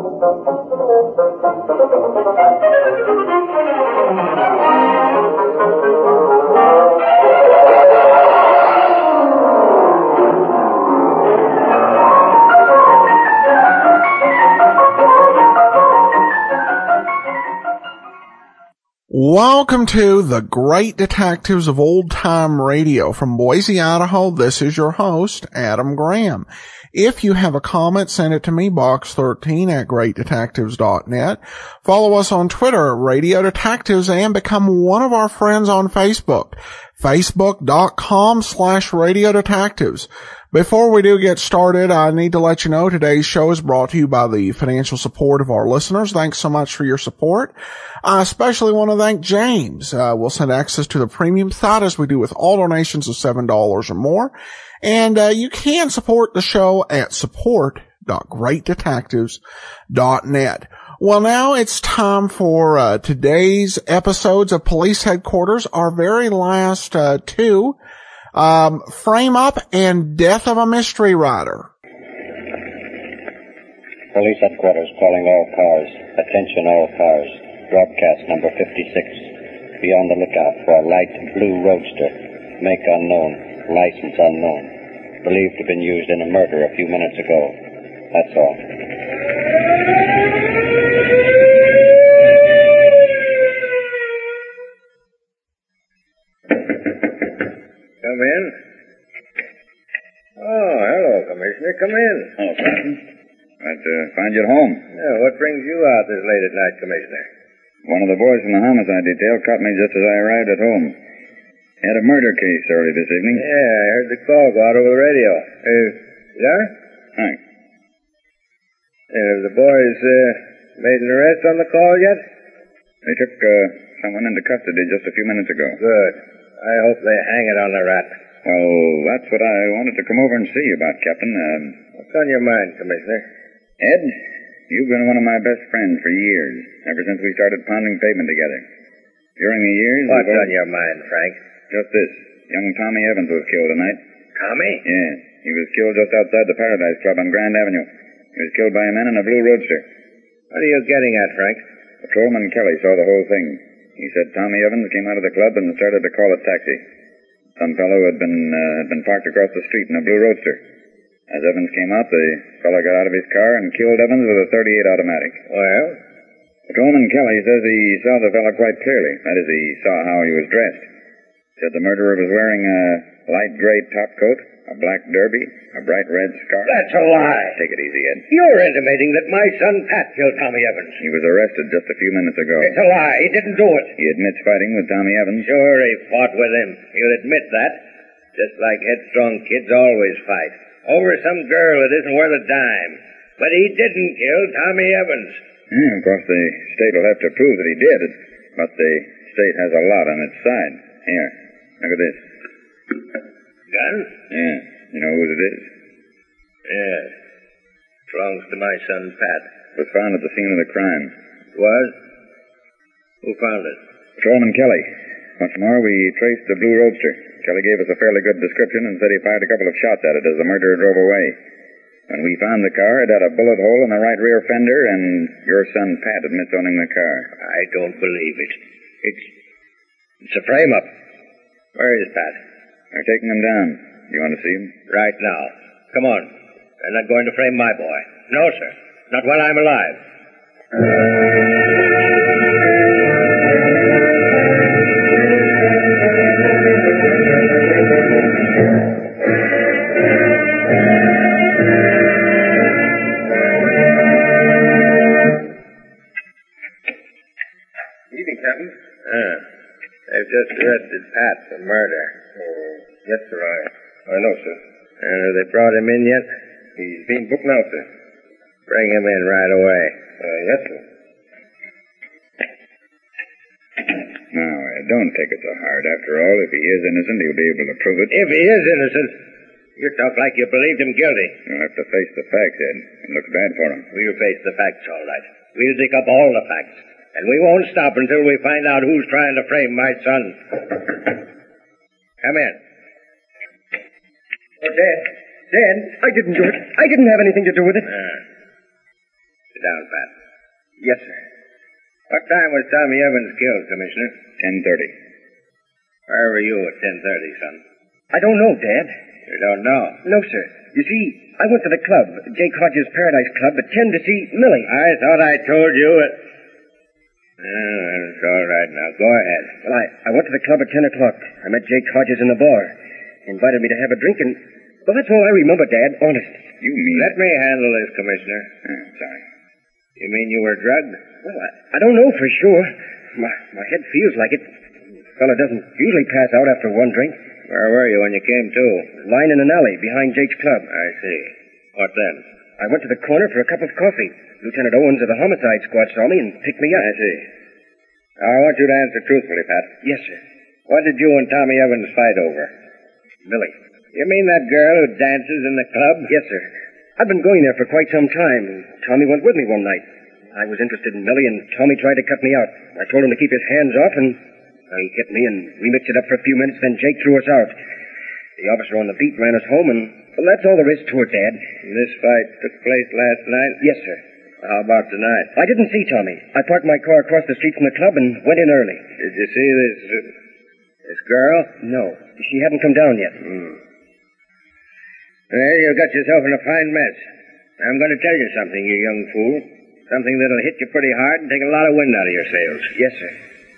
Thank you. Welcome to the Great Detectives of Old Time Radio from Boise, Idaho. This is your host, Adam Graham. If you have a comment, send it to me, box13 at greatdetectives.net. Follow us on Twitter, Radio Detectives, and become one of our friends on Facebook, facebook.com slash Radio Detectives. Before we do get started, I need to let you know today's show is brought to you by the financial support of our listeners. Thanks so much for your support. I especially want to thank James. Uh, we'll send access to the premium site as we do with all donations of $7 or more. And uh, you can support the show at support.greatdetectives.net. Well, now it's time for uh, today's episodes of Police Headquarters, our very last uh, two. Um, frame Up and Death of a Mystery Writer. Police headquarters calling all cars. Attention all cars. Broadcast number 56. Be on the lookout for a light blue roadster. Make unknown. License unknown. Believed to have been used in a murder a few minutes ago. That's all. Find you at home. Yeah, what brings you out this late at night, Commissioner? One of the boys from the homicide detail caught me just as I arrived at home. Had a murder case early this evening. Yeah, I heard the call go out over the radio. Uh, yeah? Thanks. Uh, have the boys uh, made an arrest on the call yet? They took uh, someone into custody just a few minutes ago. Good. I hope they hang it on the rat. Well, that's what I wanted to come over and see you about, Captain. Um, What's on your mind, Commissioner? Ed, you've been one of my best friends for years, ever since we started pounding pavement together. During the years... What's on your mind, Frank? Just this. Young Tommy Evans was killed tonight. Tommy? Yeah. He was killed just outside the Paradise Club on Grand Avenue. He was killed by a man in a blue roadster. What are you getting at, Frank? Patrolman Kelly saw the whole thing. He said Tommy Evans came out of the club and started to call a taxi. Some fellow had been uh, had been parked across the street in a blue roadster. As Evans came out, the fellow got out of his car and killed Evans with a 38 automatic. Well? Patrolman Kelly says he saw the fellow quite clearly. That is, he saw how he was dressed. Said the murderer was wearing a light gray top coat, a black derby, a bright red scarf. That's a lie. Take it easy, Ed. You're intimating that my son Pat killed Tommy Evans. He was arrested just a few minutes ago. It's a lie. He didn't do it. He admits fighting with Tommy Evans. Sure, he fought with him. He'll admit that. Just like headstrong kids always fight. Over some girl that isn't worth a dime. But he didn't kill Tommy Evans. Yeah, of course, the state will have to prove that he did, but the state has a lot on its side. Here, look at this. Gun? Yeah, you know whose it is? Yes. Belongs to my son, Pat. Was found at the scene of the crime. Was? Who found it? Patrolman Kelly. Once more, we traced the blue roadster. Kelly gave us a fairly good description and said he fired a couple of shots at it as the murderer drove away. When we found the car, it had a bullet hole in the right rear fender, and your son Pat admits owning the car. I don't believe it. It's it's a frame up. Where is Pat? They're taking him down. You want to see him? Right now. Come on. They're not going to frame my boy. No, sir. Not while I'm alive. They brought him in yet? He's being booked now, sir. Bring him in right away. Uh, yes, sir. Now, uh, don't take it so hard. After all, if he is innocent, he'll be able to prove it. If he is innocent, you talk like you believed him guilty. You'll have to face the facts, Ed. It looks bad for him. We'll face the facts, all right. We'll dig up all the facts. And we won't stop until we find out who's trying to frame my son. Come in. Oh, Dad. Dad, I didn't do it. I didn't have anything to do with it. Ah. Sit down, Pat. Yes, sir. What time was Tommy Evans killed, Commissioner? 1030. Where were you at 10.30, son? I don't know, Dad. You don't know. No, sir. You see, I went to the club, Jake Hodges Paradise Club, at 10 to see Millie. I thought I told you it. Oh, it's all right now. Go ahead. Well, I, I went to the club at 10 o'clock. I met Jake Hodges in the bar. He invited me to have a drink, and, well, that's all I remember, Dad, honest. You mean... Let me handle this, Commissioner. Ah, sorry. You mean you were drugged? Well, I, I don't know for sure. My, my head feels like it. A fella doesn't usually pass out after one drink. Where were you when you came to? Lying in an alley behind Jake's club. I see. What then? I went to the corner for a cup of coffee. Lieutenant Owens of the homicide squad saw me and picked me up. I see. Now, I want you to answer truthfully, Pat. Yes, sir. What did you and Tommy Evans fight over? Millie. You mean that girl who dances in the club? Yes, sir. I've been going there for quite some time, and Tommy went with me one night. I was interested in Millie, and Tommy tried to cut me out. I told him to keep his hands off, and well, he hit me, and we mixed it up for a few minutes, then Jake threw us out. The officer on the beat ran us home, and well, that's all there is to it, Dad. This fight took place last night? Yes, sir. How about tonight? I didn't see Tommy. I parked my car across the street from the club and went in early. Did you see this uh, this girl? No, she hadn't come down yet. Hmm. Well, you've got yourself in a fine mess. I'm going to tell you something, you young fool. Something that'll hit you pretty hard and take a lot of wind out of your sails. Yes, sir.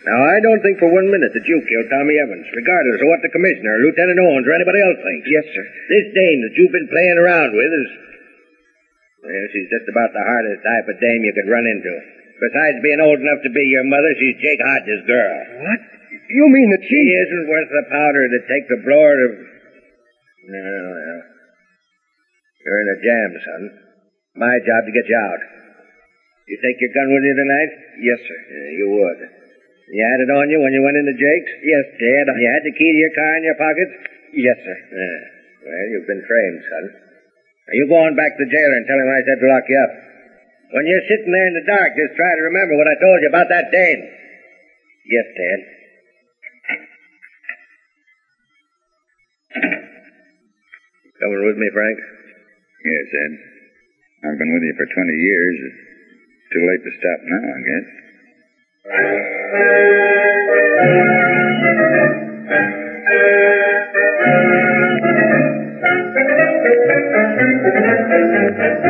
Now, I don't think for one minute that you killed Tommy Evans, regardless of what the commissioner, or Lieutenant Owens, or anybody else thinks. Yes, sir. This dame that you've been playing around with is. Well, she's just about the hardest type of dame you could run into. Besides being old enough to be your mother, she's Jake Hodges' girl. What? You mean that She she... isn't worth the powder to take the blower of. No, well. You're in a jam, son. My job to get you out. You take your gun with you tonight? Yes, sir. Yeah, you would. You had it on you when you went into Jake's? Yes, Dad. You had the key to your car in your pocket? Yes, sir. Yeah. Well, you've been framed, son. Now, you go on back to the jailer and tell him I said to lock you up. When you're sitting there in the dark, just try to remember what I told you about that dame. Yes, Dad. Coming with me, Frank? Yes, Ed. I've been with you for 20 years. It's too late to stop now, I guess.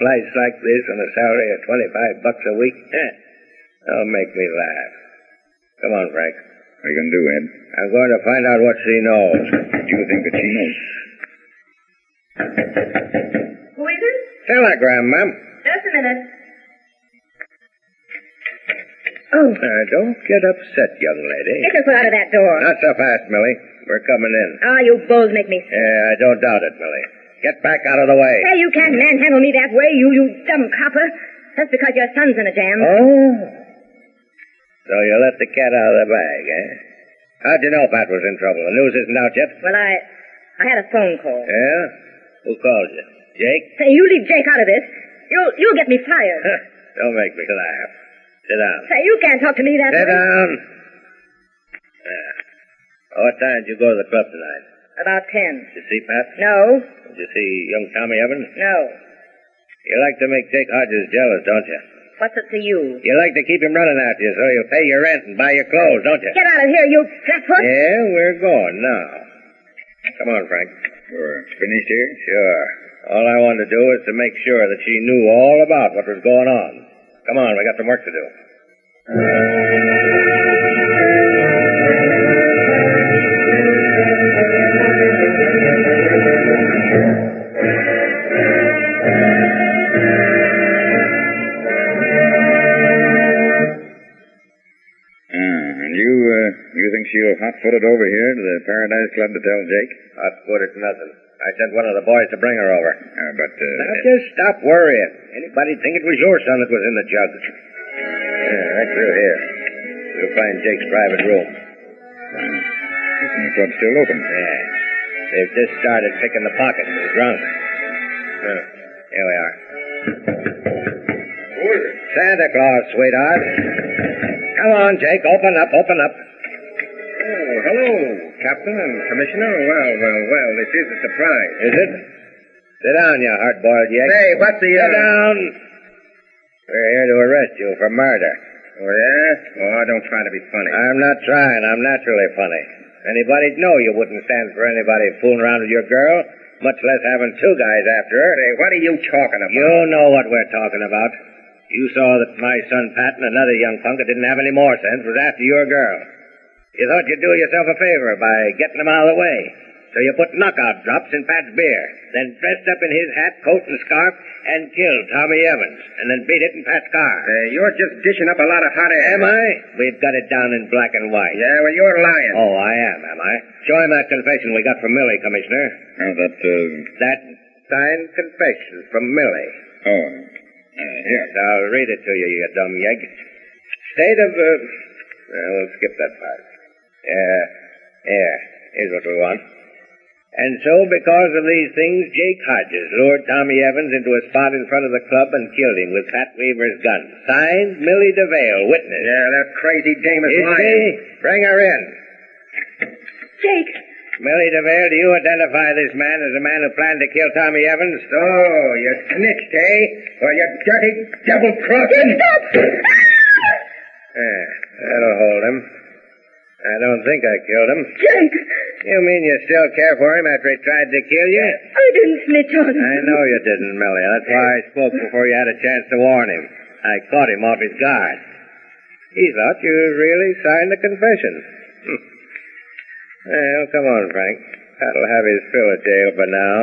A place like this on a salary of 25 bucks a week. Eh, That'll make me laugh. Come on, Frank. What are you going to do, Ed? I'm going to find out what she knows. Do you think that she knows? Who is it? Telegram, ma'am. Just a minute. Oh, Uh, don't get upset, young lady. get this one out of that door. Not so fast, Millie. We're coming in. Ah, you bulls make me. Yeah, I don't doubt it, Millie. Get back out of the way. Hey, you can't manhandle me that way, you, you dumb copper. That's because your son's in a jam. Oh? So you let the cat out of the bag, eh? How'd you know Pat was in trouble? The news isn't out yet? Well, I, I had a phone call. Yeah? Who called you? Jake? Say, you leave Jake out of this. You'll, you'll get me fired. Don't make me laugh. Sit down. Say, you can't talk to me that Sit way. Sit down. Yeah. What time did you go to the club tonight? About ten. Did you see Pat? No, Did you see young Tommy Evans? no. You like to make Jake Hodges jealous, don't you? What's it to you? You like to keep him running after you so he'll pay your rent and buy your clothes, don't you? Get out of here, you flatfoot. Yeah, we're going now. Come on, Frank. Sure. Finished here? Sure. All I wanted to do is to make sure that she knew all about what was going on. Come on, we got some work to do. She'll it over here to the Paradise Club to tell Jake? Foot it's nothing. I sent one of the boys to bring her over. Uh, but, uh... Now just stop worrying. Anybody'd think it was your son that was in the jug. Yeah, right through here. We'll find Jake's private room. Listen, the club's still open. Yeah. They've just started picking the pockets of the drunk. Here we are. Who is it? Santa Claus, sweetheart. Come on, Jake. Open up, open up. Oh, hello, Captain and Commissioner. Well, well, well, this is a surprise. Is it? Sit down, you hard-boiled yegg. Say, what's the... Sit uh, down. We're here to arrest you for murder. Oh, yeah? Oh, don't try to be funny. I'm not trying. I'm naturally funny. Anybody'd know you wouldn't stand for anybody fooling around with your girl, much less having two guys after her. Say, what are you talking about? You know what we're talking about. You saw that my son Pat and another young punk that didn't have any more sense was after your girl. You thought you'd do yourself a favor by getting them out of the way. So you put knockout drops in Pat's beer, then dressed up in his hat, coat, and scarf, and killed Tommy Evans, and then beat it in Pat's car. Uh, you're just dishing up a lot of hot air. Am I? We've got it down in black and white. Yeah, well, you're lying. Oh, I am, am I? Show him that confession we got from Millie, Commissioner. Oh, that, uh... That signed confession from Millie. Oh, uh, Yes, I'll read it to you, you dumb yegg. State of, uh, well, we'll skip that part. Yeah, here, here's what we want. And so, because of these things, Jake Hodges lured Tommy Evans into a spot in front of the club and killed him with Pat Weaver's gun. Signed, Millie DeVale, witness. Yeah, that crazy dame is Is lying. she? Bring her in. Jake, Millie DeVale, do you identify this man as the man who planned to kill Tommy Evans? Oh, you snitched, eh? Well, you dirty double-crossing... stop! Yeah, that'll hold him. I don't think I killed him. Jake, You mean you still care for him after he tried to kill you? I didn't snitch on him. I know you didn't, Millie. That's why I spoke before you had a chance to warn him. I caught him off his guard. He thought you really signed the confession. Hmm. well, come on, Frank. That'll have his fill of jail for now.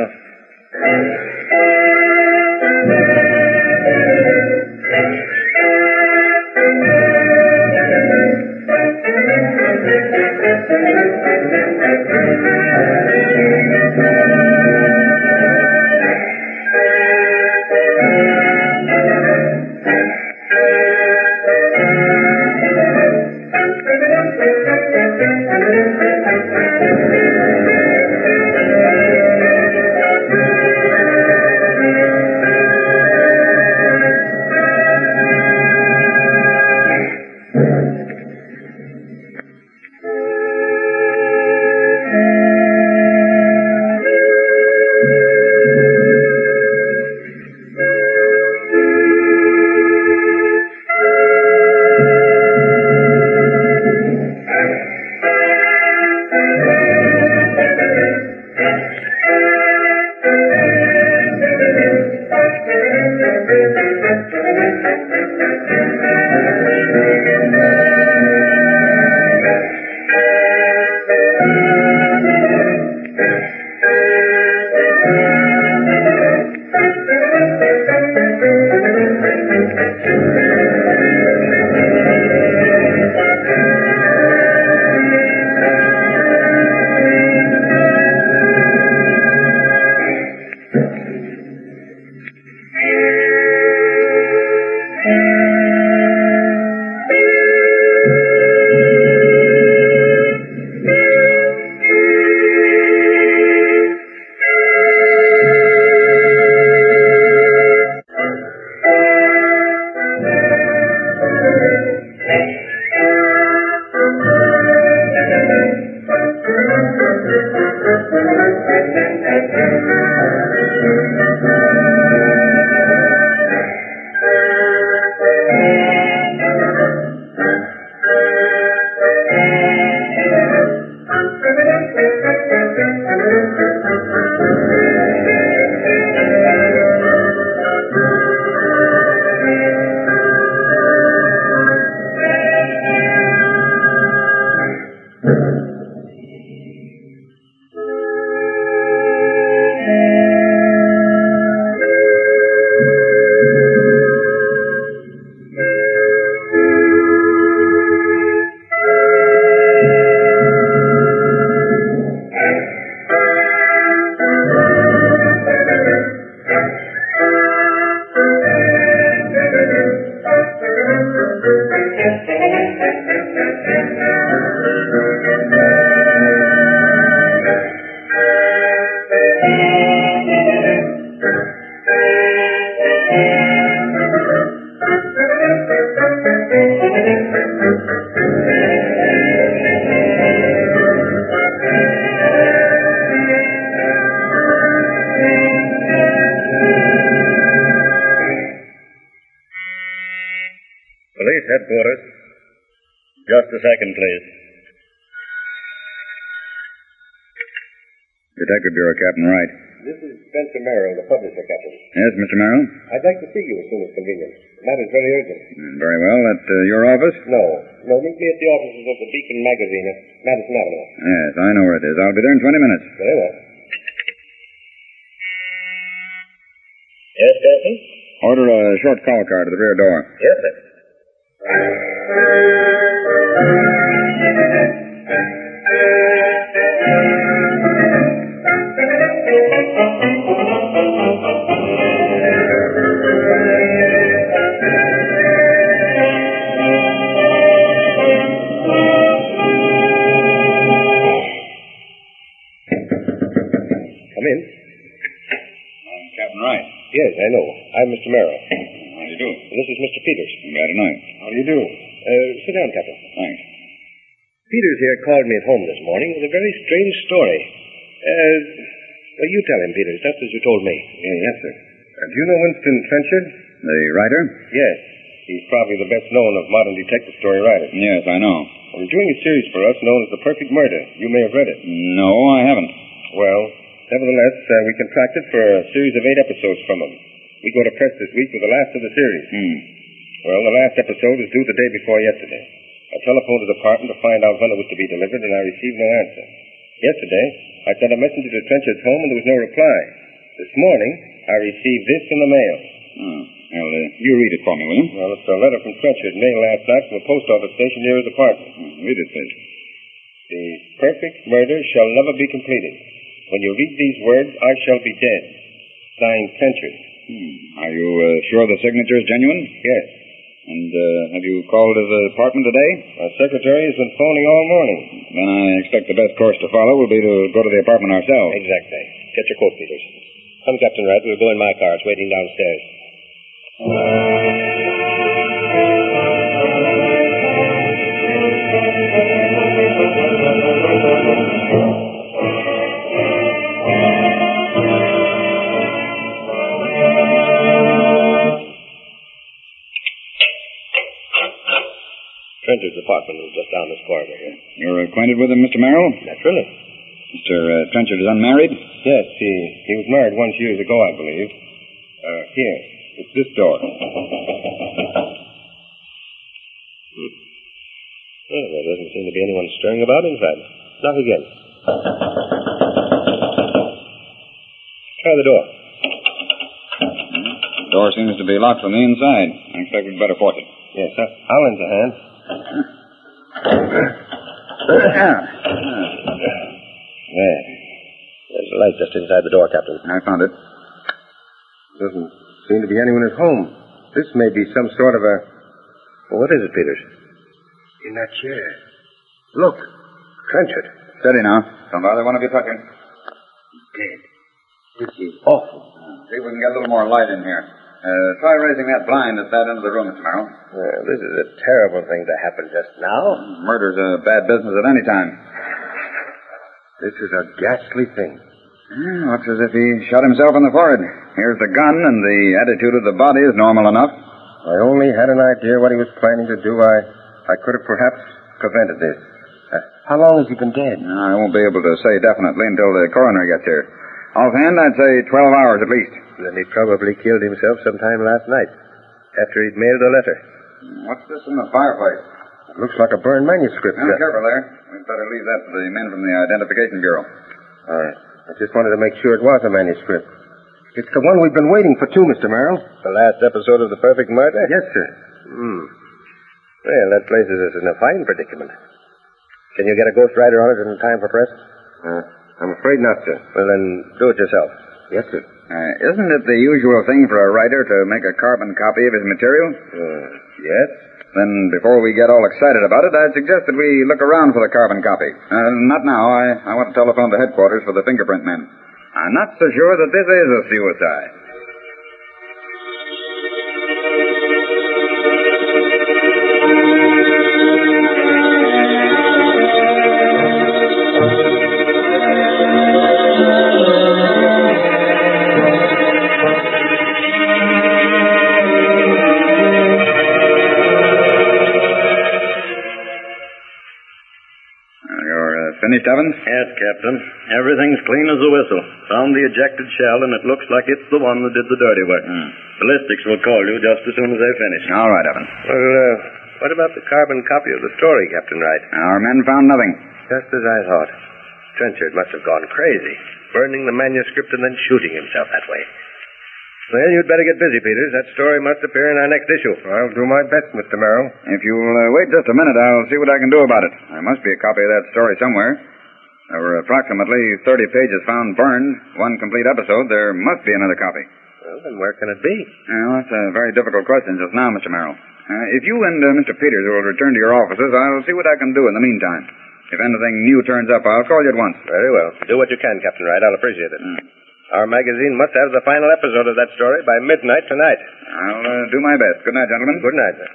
Police headquarters. Just a second, please. Detective Bureau, Captain Wright. This is Spencer Merrill, the publisher, Captain. Yes, Mr. Merrill? I'd like to see you as soon as convenient. The matter's very urgent. Mm, Very well. At uh, your office? No. No, meet me at the offices of the Beacon magazine at Madison Avenue. Yes, I know where it is. I'll be there in 20 minutes. Very well. Yes, Captain? Order a short call car to the rear door. Yes, sir. Come in. I'm Captain Wright. Yes, I know. I'm Mr. Merrill. How do you do? This is Mr. Peters. Glad to know you. How do you do? Uh, sit down, Captain. Thanks. Peters here called me at home this morning with a very strange story. Uh, well, you tell him, Peters, just as you told me. yes, sir. Uh, do you know Winston Trenchard? The writer? Yes. He's probably the best known of modern detective story writers. Yes, I know. Well, he's doing a series for us known as The Perfect Murder. You may have read it. No, I haven't. Well, nevertheless, uh, we contracted for a series of eight episodes from him. We go to press this week with the last of the series. Hmm. Well, the last episode is due the day before yesterday. I telephoned the department to find out when it was to be delivered, and I received no answer. Yesterday, I sent a messenger to Trenchard's home, and there was no reply. This morning, I received this in the mail. Oh. Well, uh, you read it for me, will you? Well, it's a letter from Trenchard, mailed last night from a post office station near his apartment. Hmm, Read it, please. The perfect murder shall never be completed. When you read these words, I shall be dead. Signed, Trenchard. Hmm. Are you uh, sure the signature is genuine? Yes. And uh, have you called his apartment today? Our secretary has been phoning all morning. Then I expect the best course to follow will be to go to the apartment ourselves. Exactly. Get your coat, Peters. Come, Captain Wright. We'll go in my car. It's waiting downstairs. You're acquainted with him, Mr. Merrill? Naturally. Mr. Uh, Trenchard is unmarried? Yes, he, he was married once years ago, I believe. Uh, here. It's this door. Hmm. Well, there doesn't seem to be anyone stirring about inside. Knock again. Try the door. The door seems to be locked from the inside. I expect we'd better force it. Yes, sir. I'll lend a hand. There. There's a light just inside the door, Captain. I found it. Doesn't seem to be anyone at home. This may be some sort of a. Well, what is it, Peters? In that chair. Look. Trenchard. Steady now. Don't bother one of you touching. Dead. This is awful. See if we can get a little more light in here. Uh, try raising that blind at that end of the room, Mr. Merrill. Well, this is a terrible thing to happen just now. Murder's a bad business at any time. This is a ghastly thing. Hmm, looks as if he shot himself in the forehead. Here's the gun, and the attitude of the body is normal enough. I only had an idea what he was planning to do. I, I could have perhaps prevented this. Uh, how long has he been dead? I won't be able to say definitely until the coroner gets here. Offhand, I'd say 12 hours at least. Then he probably killed himself sometime last night, after he'd mailed the letter. What's this in the fireplace? It looks like a burned manuscript. Now, careful there. We'd better leave that to the men from the Identification Bureau. All right. I just wanted to make sure it was a manuscript. It's the one we've been waiting for, too, Mr. Merrill. The last episode of The Perfect Murder? Yes, sir. Hmm. Well, that places us in a fine predicament. Can you get a ghostwriter on it in time for press? Uh, I'm afraid not, sir. Well, then do it yourself. Yes, sir. Uh, isn't it the usual thing for a writer to make a carbon copy of his material? Uh, yes. Then, before we get all excited about it, I'd suggest that we look around for the carbon copy. Uh, not now. I, I want to telephone to headquarters for the fingerprint men. I'm not so sure that this is a suicide. Finished, Evans? Yes, Captain. Everything's clean as a whistle. Found the ejected shell, and it looks like it's the one that did the dirty work. Ballistics will call you just as soon as they finish. All right, Evans. Well, uh, what about the carbon copy of the story, Captain Wright? Our men found nothing. Just as I thought. Trenchard must have gone crazy, burning the manuscript and then shooting himself that way. Well, you'd better get busy, Peters. That story must appear in our next issue. I'll do my best, Mr. Merrill. If you'll uh, wait just a minute, I'll see what I can do about it. There must be a copy of that story somewhere. There were approximately 30 pages found burned, one complete episode. There must be another copy. Well, then where can it be? Well, that's a very difficult question just now, Mr. Merrill. Uh, if you and uh, Mr. Peters will return to your offices, I'll see what I can do in the meantime. If anything new turns up, I'll call you at once. Very well. Do what you can, Captain Wright. I'll appreciate it. Our magazine must have the final episode of that story by midnight tonight. I'll uh, do my best. Good night, gentlemen. Good night, sir.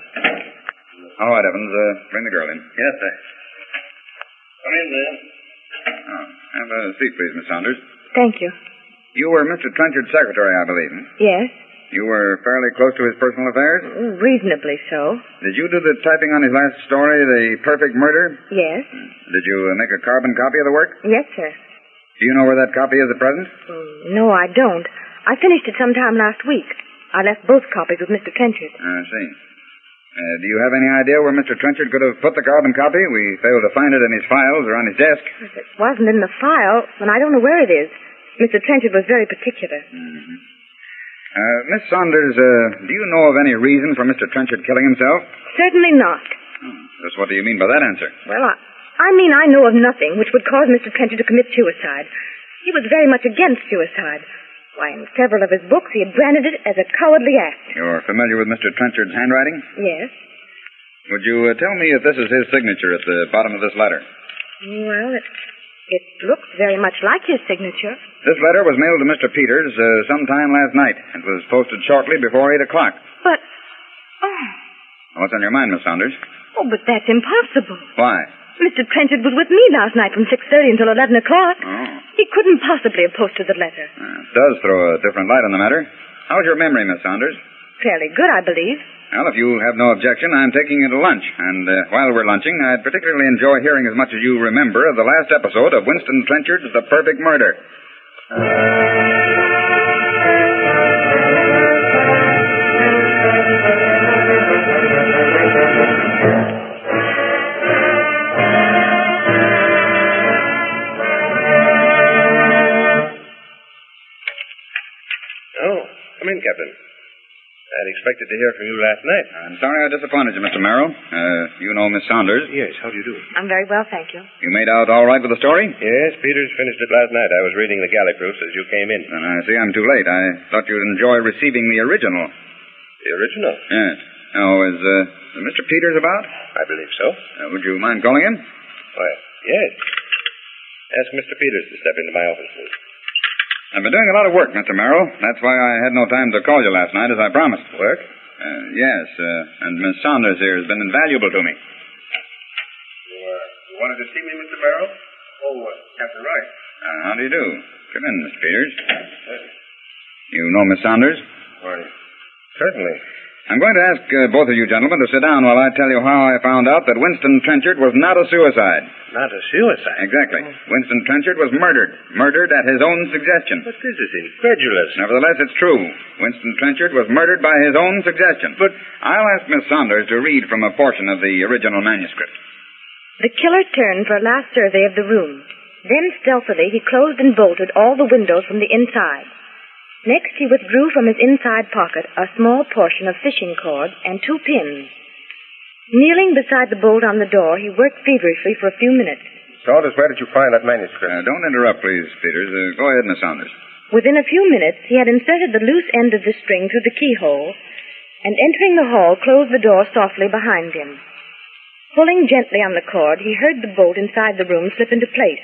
All right, Evans. Uh, bring the girl in. Yes, sir. Come in, then. Oh, have a seat, please, Miss Saunders. Thank you. You were Mr. Trenchard's secretary, I believe. hmm? Yes, You were fairly close to his personal affairs? reasonably so. Did you do the typing on his last story, The Perfect Murder? Yes, Did you uh, make a carbon copy of the work? yes, sir. Do you know where that copy is at present? Mm, No, I don't. I finished it sometime last week. I left both copies with Mr. Trenchard. I see. Uh, do you have any idea where Mr. Trenchard could have put the carbon copy? We failed to find it in his files or on his desk. If it wasn't in the file, then I don't know where it is. Mr. Trenchard was very particular. Uh, Miss Saunders, uh, do you know of any reason for Mr. Trenchard killing himself? Certainly not. Just what do you mean by that answer? Well, I, I mean, I know of nothing which would cause Mr. Trenchard to commit suicide. He was very much against suicide. Why, in several of his books, he had branded it as a cowardly act. You're familiar with Mr. Trenchard's handwriting? Yes. Would you uh, tell me if this is his signature at the bottom of this letter? Well, it, it looks very much like his signature. This letter was mailed to Mr. Peters uh, sometime last night. It was posted shortly before 8 o'clock. But, oh, What's on your mind, Miss Saunders? oh, but that's impossible. Why? Mr. Trenchard was with me last night from 6.30 until 11 o'clock. Oh. He couldn't possibly have posted the letter. Uh, it does throw a different light on the matter. How's your memory, Miss Saunders? Fairly good, I believe. Well, if you have no objection, I'm taking you to lunch. And uh, while we're lunching, I'd particularly enjoy hearing as much as you remember of the last episode of Winston Trenchard's The Perfect Murder. Captain. I'd expected to hear from you last night. I'm sorry I disappointed you, Mr. Merrill. Uh, you know Miss Saunders. Yes, how do you do? I'm very well, thank you. You made out all right with the story? Yes, Peters finished it last night. I was reading the galley proofs as you came in. Then I see I'm too late. I thought you'd enjoy receiving the original. The original? Yes. Oh, is uh, Mr. Peters about? I believe so. Uh, would you mind calling him? Why, yes. Ask Mr. Peters to step into my office, please. I've been doing a lot of work, Mr. Merrill. That's why I had no time to call you last night, as I promised. Work? Uh, yes, uh, and Miss Saunders here has been invaluable to me. You, uh, you wanted to see me, Mr. Merrill? Oh, uh, Captain Wright. Uh, how do you do? Come in, Miss Peters. You know Miss Saunders? Why, certainly. I'm going to ask uh, both of you gentlemen to sit down while I tell you how I found out that Winston Trenchard was not a suicide. Not a suicide. Exactly. Winston Trenchard was murdered. Murdered at his own suggestion. But this is incredulous. Nevertheless, it's true. Winston Trenchard was murdered by his own suggestion. But I'll ask Miss Saunders to read from a portion of the original manuscript. The killer turned for a last survey of the room. Then stealthily he closed and bolted all the windows from the inside. Next he withdrew from his inside pocket a small portion of fishing cord and two pins. Kneeling beside the bolt on the door, he worked feverishly for a few minutes. Saunders, where did you find that manuscript? Uh, don't interrupt, please, Peters. Uh, go ahead, Miss Saunders. Within a few minutes, he had inserted the loose end of the string through the keyhole, and entering the hall, closed the door softly behind him. Pulling gently on the cord, he heard the bolt inside the room slip into place.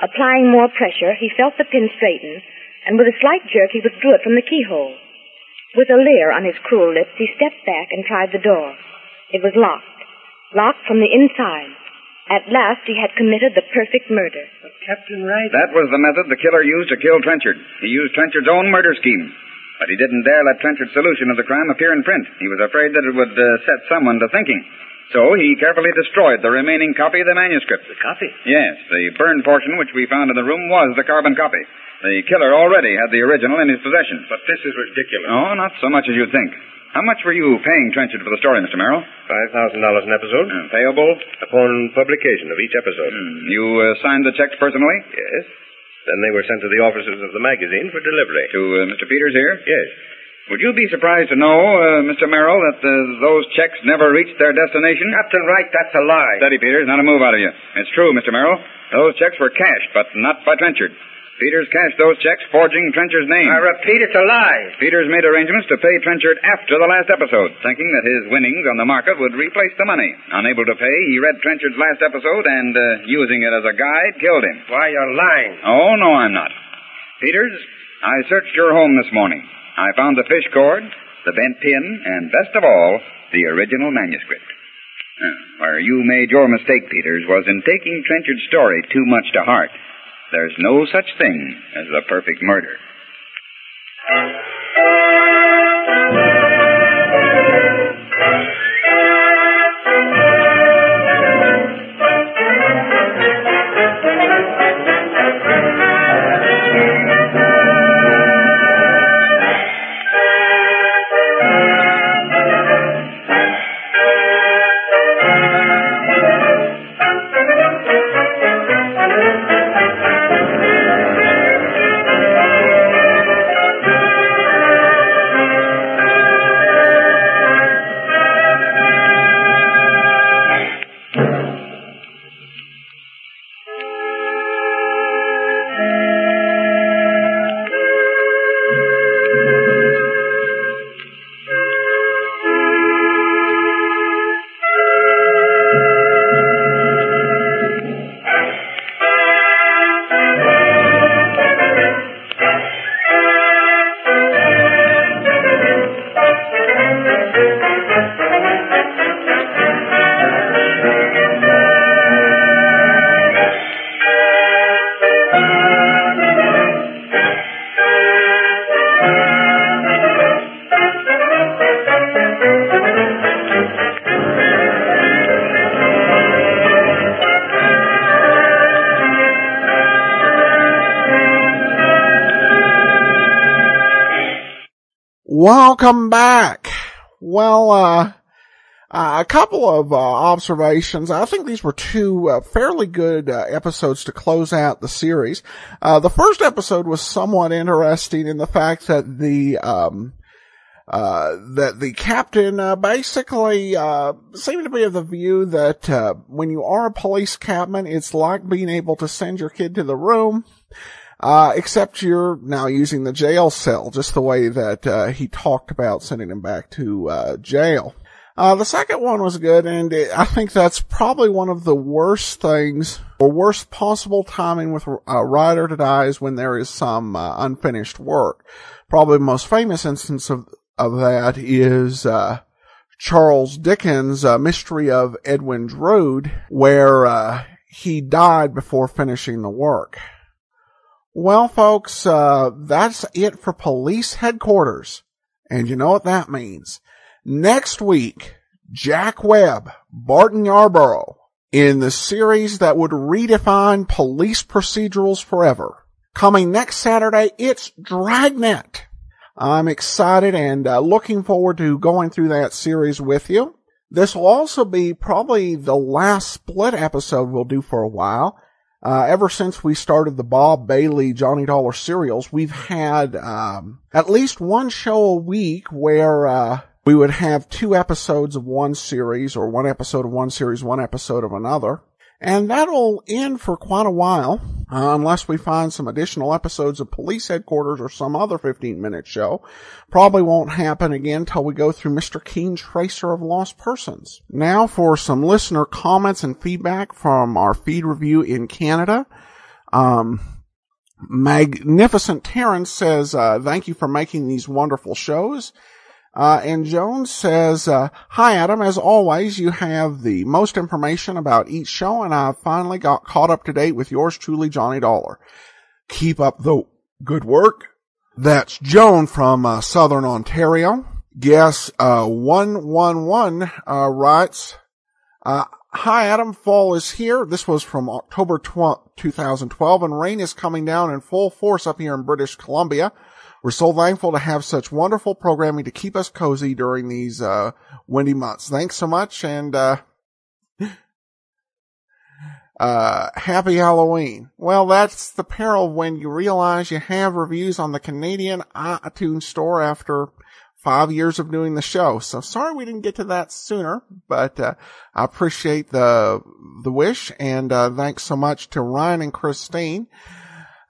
Applying more pressure, he felt the pin straighten, and with a slight jerk, he withdrew it from the keyhole. With a leer on his cruel lips, he stepped back and tried the door. It was locked. Locked from the inside. At last, he had committed the perfect murder. Captain Wright. That was the method the killer used to kill Trenchard. He used Trenchard's own murder scheme. But he didn't dare let Trenchard's solution of the crime appear in print. He was afraid that it would uh, set someone to thinking. So he carefully destroyed the remaining copy of the manuscript. The copy? Yes, the burned portion which we found in the room was the carbon copy. The killer already had the original in his possession. But this is ridiculous. Oh, not so much as you'd think. How much were you paying Trenchard for the story, Mr. Merrill? Five thousand dollars an episode. Uh, payable? Upon publication of each episode. Hmm. You uh, signed the checks personally? Yes. Then they were sent to the offices of the magazine for delivery. To uh, Mr. Peters here? Yes. Would you be surprised to know, uh, Mr. Merrill, that uh, those checks never reached their destination? Captain Wright, that's a lie. Steady, Peters. Not a move out of you. It's true, Mr. Merrill. Those checks were cashed, but not by Trenchard. Peters cashed those checks forging Trenchard's name. I repeat, it's a lie. Peters made arrangements to pay Trenchard after the last episode, thinking that his winnings on the market would replace the money. Unable to pay, he read Trenchard's last episode and, uh, using it as a guide, killed him. Why, you're lying. Oh, no, I'm not. Peters, I searched your home this morning. I found the fish cord, the bent pin, and best of all, the original manuscript. Uh, where you made your mistake, Peters, was in taking Trenchard's story too much to heart. There's no such thing as the perfect murder. Welcome back. Well, uh, uh, a couple of uh, observations. I think these were two uh, fairly good uh, episodes to close out the series. Uh, the first episode was somewhat interesting in the fact that the um, uh, that the captain basically seemed to be of the view that when you are a police captain, it's like being able to send your kid to the room. Uh, except you're now using the jail cell, just the way that, uh, he talked about sending him back to, uh, jail. Uh, the second one was good, and it, I think that's probably one of the worst things, or worst possible timing with a writer to die is when there is some, uh, unfinished work. Probably the most famous instance of, of that is, uh, Charles Dickens' Mystery of Edwin Drood, where, he died before finishing the work. Well, folks, uh, that's it for police headquarters. And you know what that means. Next week, Jack Webb, Barton Yarborough, in the series that would redefine police procedurals forever. Coming next Saturday, it's Dragnet. I'm excited and uh, looking forward to going through that series with you. This will also be probably the last split episode we'll do for a while. Uh, ever since we started the Bob Bailey Johnny Dollar serials, we've had um, at least one show a week where uh, we would have two episodes of one series, or one episode of one series, one episode of another. And that'll end for quite a while, uh, unless we find some additional episodes of Police Headquarters or some other 15 minute show. Probably won't happen again till we go through Mr. Keene's Tracer of Lost Persons. Now for some listener comments and feedback from our feed review in Canada. Um, Magnificent Terrence says, uh, thank you for making these wonderful shows. Uh, and Jones says, uh, hi Adam, as always, you have the most information about each show and I finally got caught up to date with yours truly, Johnny Dollar. Keep up the good work. That's Joan from uh, Southern Ontario. Guess uh, 111 uh, writes, uh, Hi Adam, fall is here. This was from October 12, 2012 and rain is coming down in full force up here in British Columbia. We're so thankful to have such wonderful programming to keep us cozy during these uh, windy months. Thanks so much and uh, uh, happy Halloween. Well, that's the peril when you realize you have reviews on the Canadian iTunes store after five years of doing the show. So sorry we didn't get to that sooner, but uh, I appreciate the the wish and uh, thanks so much to Ryan and Christine.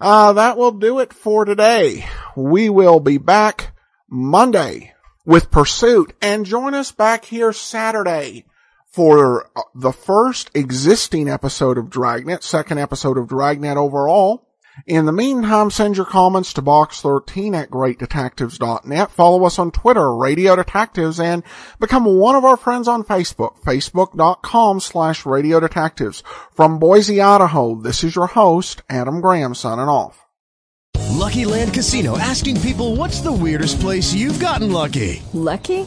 Uh, that will do it for today. We will be back Monday with Pursuit and join us back here Saturday for uh, the first existing episode of Dragnet, second episode of Dragnet overall. In the meantime, send your comments to box13 at greatdetectives.net. Follow us on Twitter, Radio Detectives, and become one of our friends on Facebook, facebook.com slash Radio Detectives. From Boise, Idaho, this is your host, Adam Graham, signing off. Lucky Land Casino asking people what's the weirdest place you've gotten lucky? Lucky?